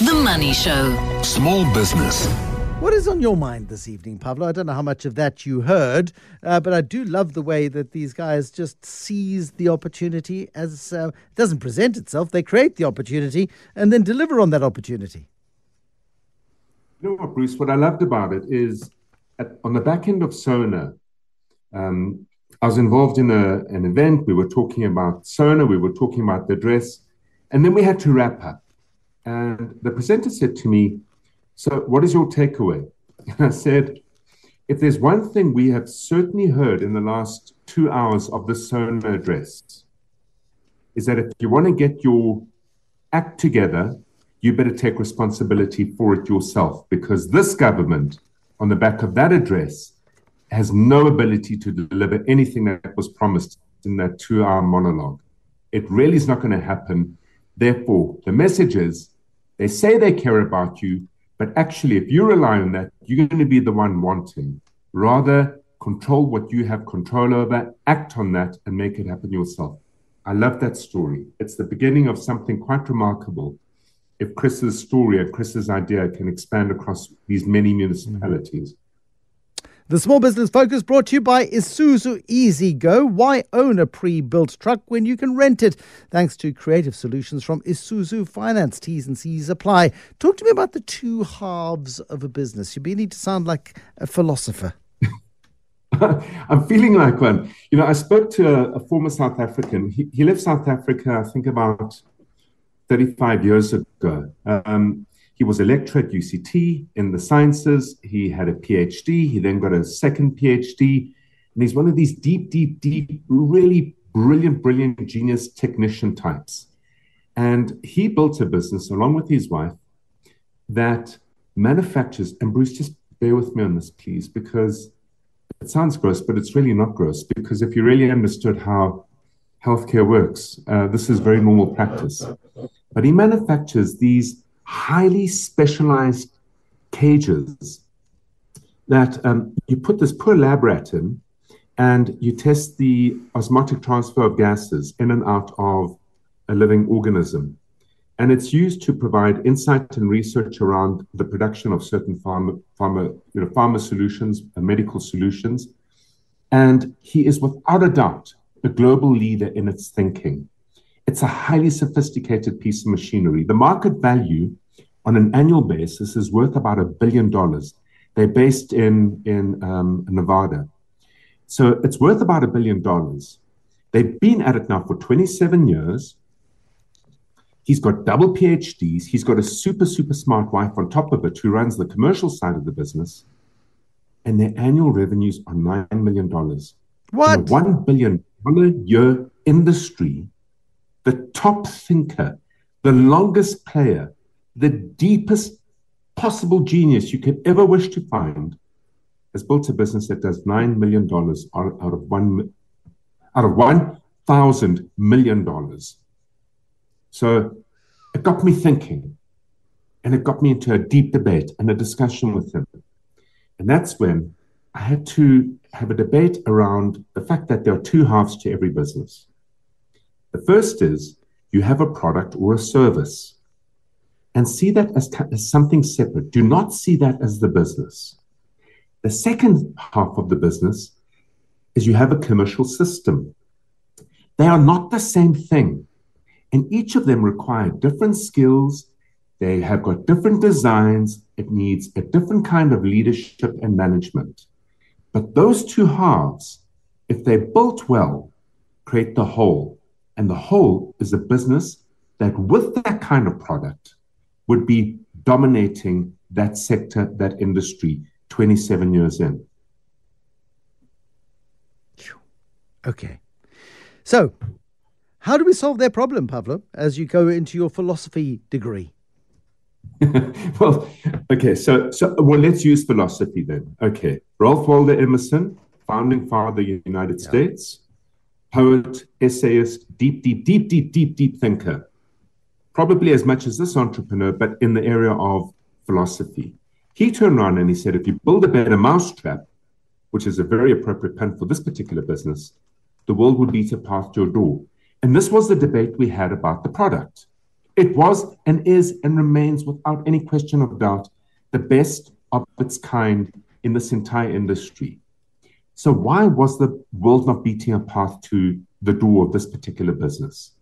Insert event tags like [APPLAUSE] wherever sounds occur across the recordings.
The Money Show. Small business. What is on your mind this evening, Pavlo? I don't know how much of that you heard, uh, but I do love the way that these guys just seize the opportunity as uh, it doesn't present itself. They create the opportunity and then deliver on that opportunity. You know what, Bruce? What I loved about it is at, on the back end of Sona, um, I was involved in a, an event. We were talking about Sona, we were talking about the dress, and then we had to wrap up. And the presenter said to me, So, what is your takeaway? [LAUGHS] And I said, If there's one thing we have certainly heard in the last two hours of the Sona address, is that if you want to get your act together, you better take responsibility for it yourself because this government, on the back of that address, has no ability to deliver anything that was promised in that two hour monologue. It really is not going to happen. Therefore, the message is they say they care about you, but actually, if you rely on that, you're going to be the one wanting. Rather, control what you have control over, act on that, and make it happen yourself. I love that story. It's the beginning of something quite remarkable. If Chris's story and Chris's idea can expand across these many mm-hmm. municipalities. The Small Business Focus brought to you by Isuzu Easy Go. Why own a pre built truck when you can rent it? Thanks to creative solutions from Isuzu Finance. T's and C's apply. Talk to me about the two halves of a business. You're beginning to sound like a philosopher. [LAUGHS] I'm feeling like one. You know, I spoke to a, a former South African. He, he, left South Africa, I think, about 35 years ago. Um, he was a lecturer at UCT in the sciences. He had a PhD. He then got a second PhD. And he's one of these deep, deep, deep, really brilliant, brilliant genius technician types. And he built a business along with his wife that manufactures, and Bruce, just bear with me on this, please, because it sounds gross, but it's really not gross. Because if you really understood how healthcare works, uh, this is very normal practice. But he manufactures these highly specialized cages that um, you put this poor lab rat in and you test the osmotic transfer of gases in and out of a living organism. And it's used to provide insight and research around the production of certain pharma, pharma, you know, pharma solutions, and medical solutions. And he is without a doubt a global leader in its thinking. It's a highly sophisticated piece of machinery. The market value on an annual basis is worth about a billion dollars. They're based in, in um, Nevada. So it's worth about a billion dollars. They've been at it now for 27 years. He's got double PhDs. He's got a super, super smart wife on top of it who runs the commercial side of the business. And their annual revenues are $9 million. What? A $1 billion year industry, the top thinker, the longest player, the deepest possible genius you could ever wish to find has built a business that does nine million dollars out of one out of one thousand million dollars. So it got me thinking, and it got me into a deep debate and a discussion with him. And that's when I had to have a debate around the fact that there are two halves to every business. The first is you have a product or a service and see that as, as something separate. Do not see that as the business. The second half of the business is you have a commercial system. They are not the same thing. And each of them require different skills. They have got different designs. It needs a different kind of leadership and management. But those two halves, if they're built well, create the whole. And the whole is a business that, with that kind of product, would be dominating that sector, that industry 27 years in. Okay. So, how do we solve their problem, Pavlo, as you go into your philosophy degree? [LAUGHS] well, okay, so so well, let's use philosophy then. Okay, Ralph Waldo Emerson, founding father of the United yeah. States, poet, essayist, deep, deep, deep, deep, deep, deep thinker probably as much as this entrepreneur, but in the area of philosophy. He turned around and he said, if you build a better mousetrap, which is a very appropriate pun for this particular business, the world would beat a path to your door. And this was the debate we had about the product. It was and is and remains without any question of doubt the best of its kind in this entire industry. So, why was the world not beating a path to the door of this particular business?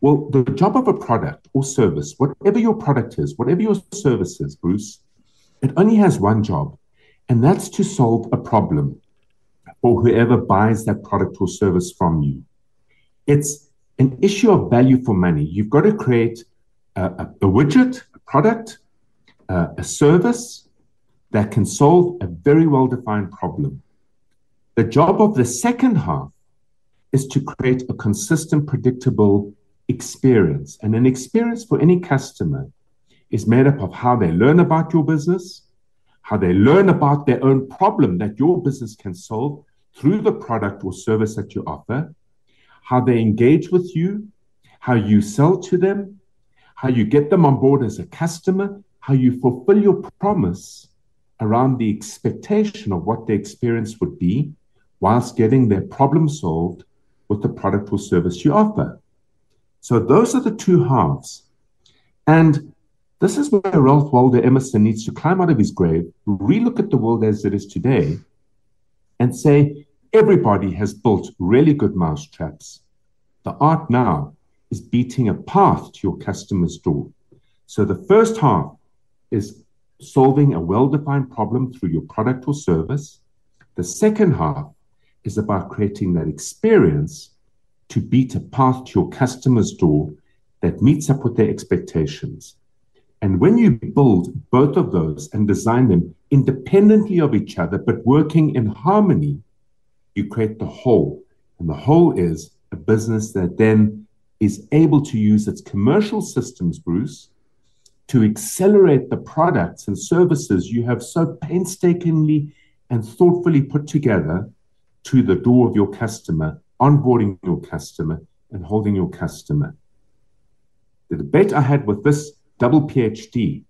Well, the job of a product or service, whatever your product is, whatever your service is, Bruce, it only has one job, and that's to solve a problem for whoever buys that product or service from you. It's an issue of value for money. You've got to create a, a, a widget, a product, uh, a service that can solve a very well defined problem. The job of the second half is to create a consistent, predictable experience. And an experience for any customer is made up of how they learn about your business, how they learn about their own problem that your business can solve through the product or service that you offer, how they engage with you, how you sell to them, how you get them on board as a customer, how you fulfill your promise around the expectation of what the experience would be, whilst getting their problem solved with the product or service you offer. So those are the two halves. And this is where Ralph Waldo Emerson needs to climb out of his grave, relook at the world as it is today, and say, everybody has built really good mousetraps. The art now is beating a path to your customer's door. So the first half is solving a well defined problem through your product or service. The second half is about creating that experience to beat a path to your customer's door that meets up with their expectations. And when you build both of those and design them independently of each other, but working in harmony, you create the whole. And the whole is a business that then is able to use its commercial systems, Bruce, to accelerate the products and services you have so painstakingly and thoughtfully put together to the door of your customer, onboarding your customer, and holding your customer. The debate I had with this double PhD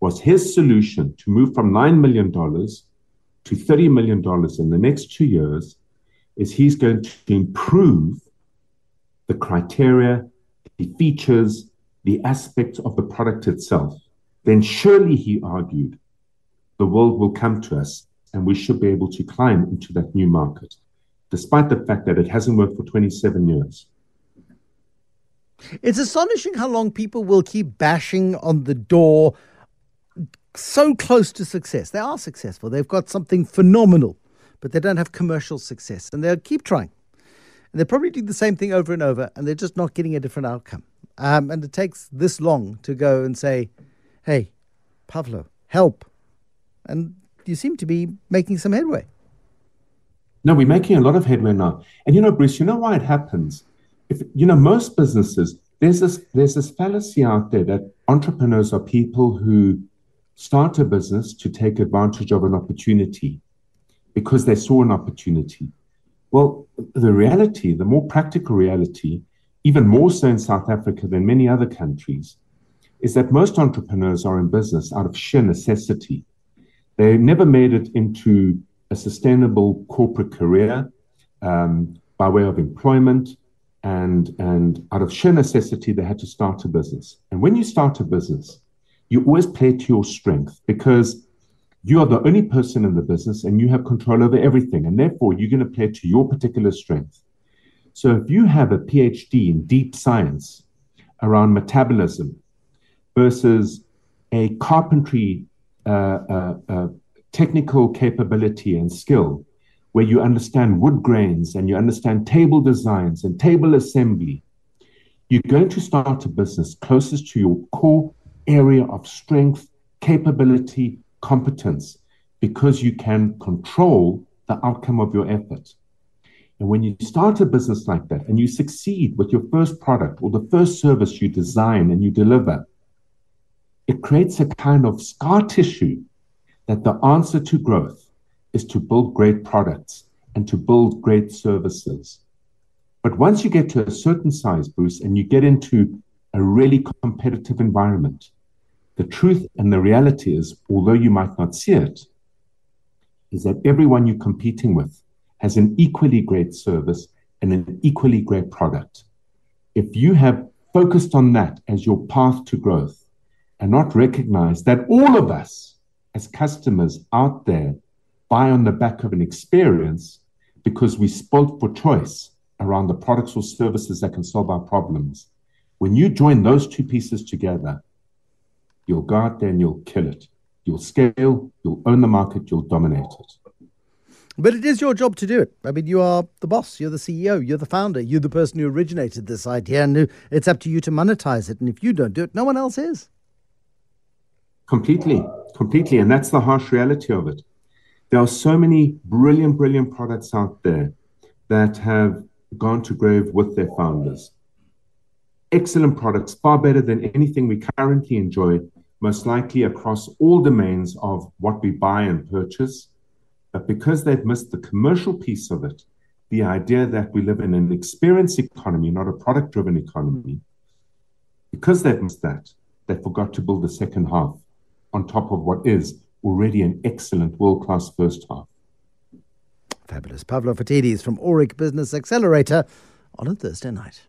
was his solution to move from $9 million to $30 million in the next two years is he's going to improve the criteria, the features, the aspects of the product itself. Then surely, he argued, the world will come to us and we should be able to climb into that new market, despite the fact that it hasn't worked for 27 years. It's astonishing how long people will keep bashing on the door so close to success. They are successful. They've got something phenomenal, but they don't have commercial success. And they'll keep trying. And they're probably doing the same thing over and over, and they're just not getting a different outcome. Um, and it takes this long to go and say, hey, Pavlo, help. And you seem to be making some headway. No, we're making a lot of headway now. And you know, Bruce, you know why it happens? If you know, most businesses, there's this there's this fallacy out there that entrepreneurs are people who start a business to take advantage of an opportunity because they saw an opportunity. Well, the reality, the more practical reality, even more so in South Africa than many other countries, is that most entrepreneurs are in business out of sheer necessity. They never made it into a sustainable corporate career um, by way of employment, and, and out of sheer necessity, they had to start a business. And when you start a business, you always play to your strength because you are the only person in the business and you have control over everything. And therefore, you're going to play to your particular strength. So if you have a PhD in deep science around metabolism versus a carpentry technical capability and skill, where you understand wood grains and you understand table designs and table assembly, you're going to start a business closest to your core area of strength, capability, competence, because you can control the outcome of your effort. And when you start a business like that and you succeed with your first product or the first service you design and you deliver, it creates a kind of scar tissue that the answer to growth is to build great products and to build great services. But once you get to a certain size, Bruce, and you get into a really competitive environment, the truth and the reality is, although you might not see it, is that everyone you're competing with has an equally great service and an equally great product. If you have focused on that as your path to growth and not recognize that all of us as customers out there buy on the back of an experience because we spoke for choice around the products or services that can solve our problems. When you join those two pieces together, you'll go out there and you'll kill it. You'll scale, you'll own the market, you'll dominate it. But it is your job to do it. I mean, you are the boss, you're the CEO, you're the founder, you're the person who originated this idea, and it's up to you to monetize it. And if you don't do it, no one else is. Completely, completely. And that's the harsh reality of it. There are so many brilliant, brilliant products out there that have gone to grave with their founders. Excellent products, far better than anything we currently enjoy, most likely across all domains of what we buy and purchase but because they've missed the commercial piece of it, the idea that we live in an experience economy, not a product driven economy, because they've missed that, they forgot to build the second half on top of what is already an excellent world class first half. Fabulous. Pavlo Phitidis from Aurik Business Accelerator on a Thursday night.